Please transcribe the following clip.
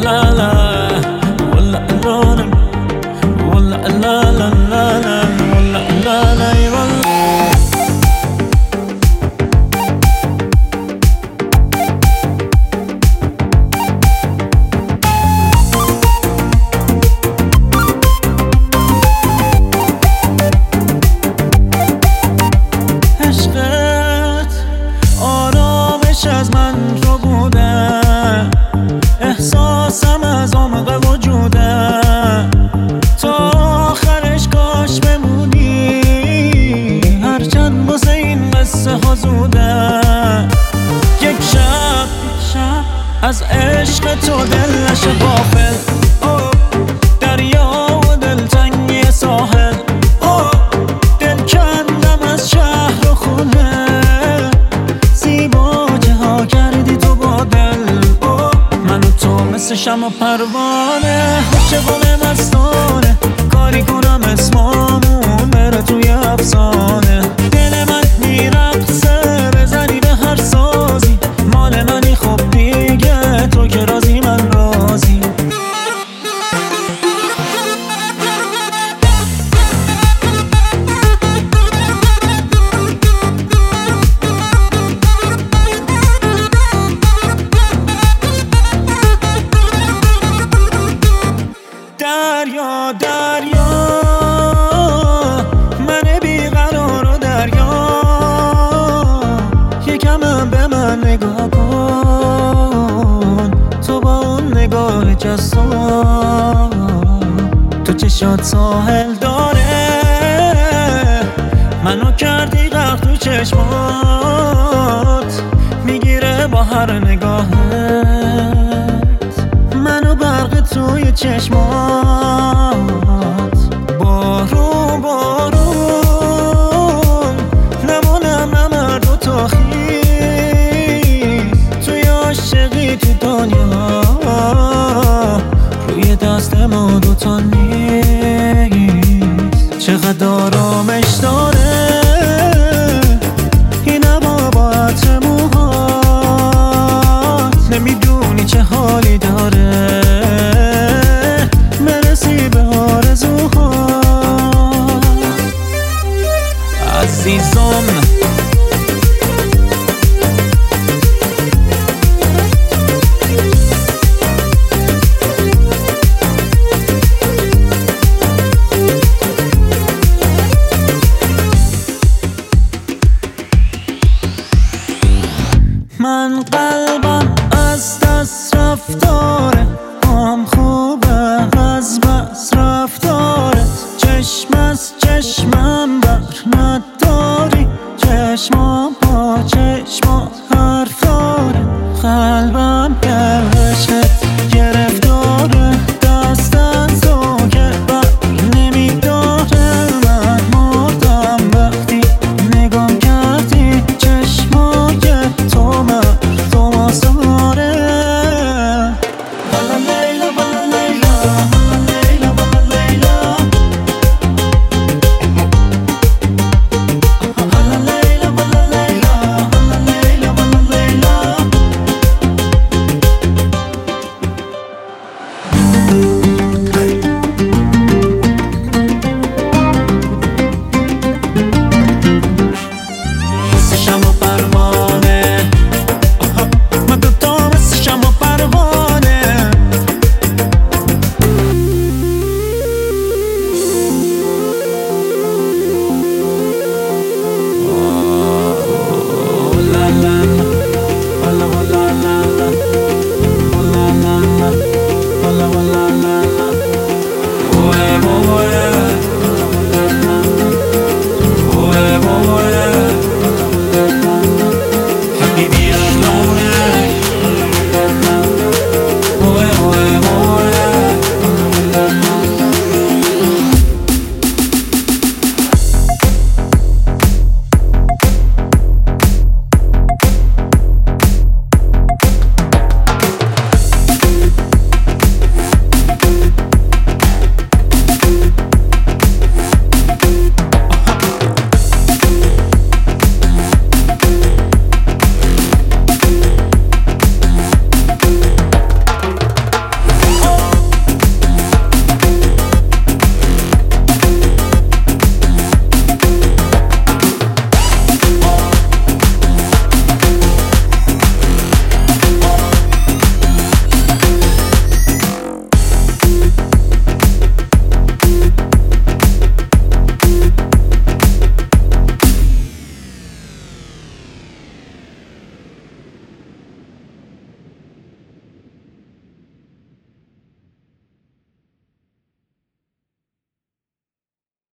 love. یک شب از عشق تو دلش نشه بافل دریا و دلتنگی ساحل. دل کندم از شهر و خونه. زیبا جها کردی تو با دل. من و تو مثل شم و پروانه. نگاه کن. تو با اون نگاه جسام تو چشات ساحل داره. منو کردی غرق تو چشمات. می‌گیره با هر نگاهت. منو برق توی چشمات. من قلبم از دست رفتاره هم خوبه از بس رفتاره. چشم از چشمم بر نداری چشما با چشما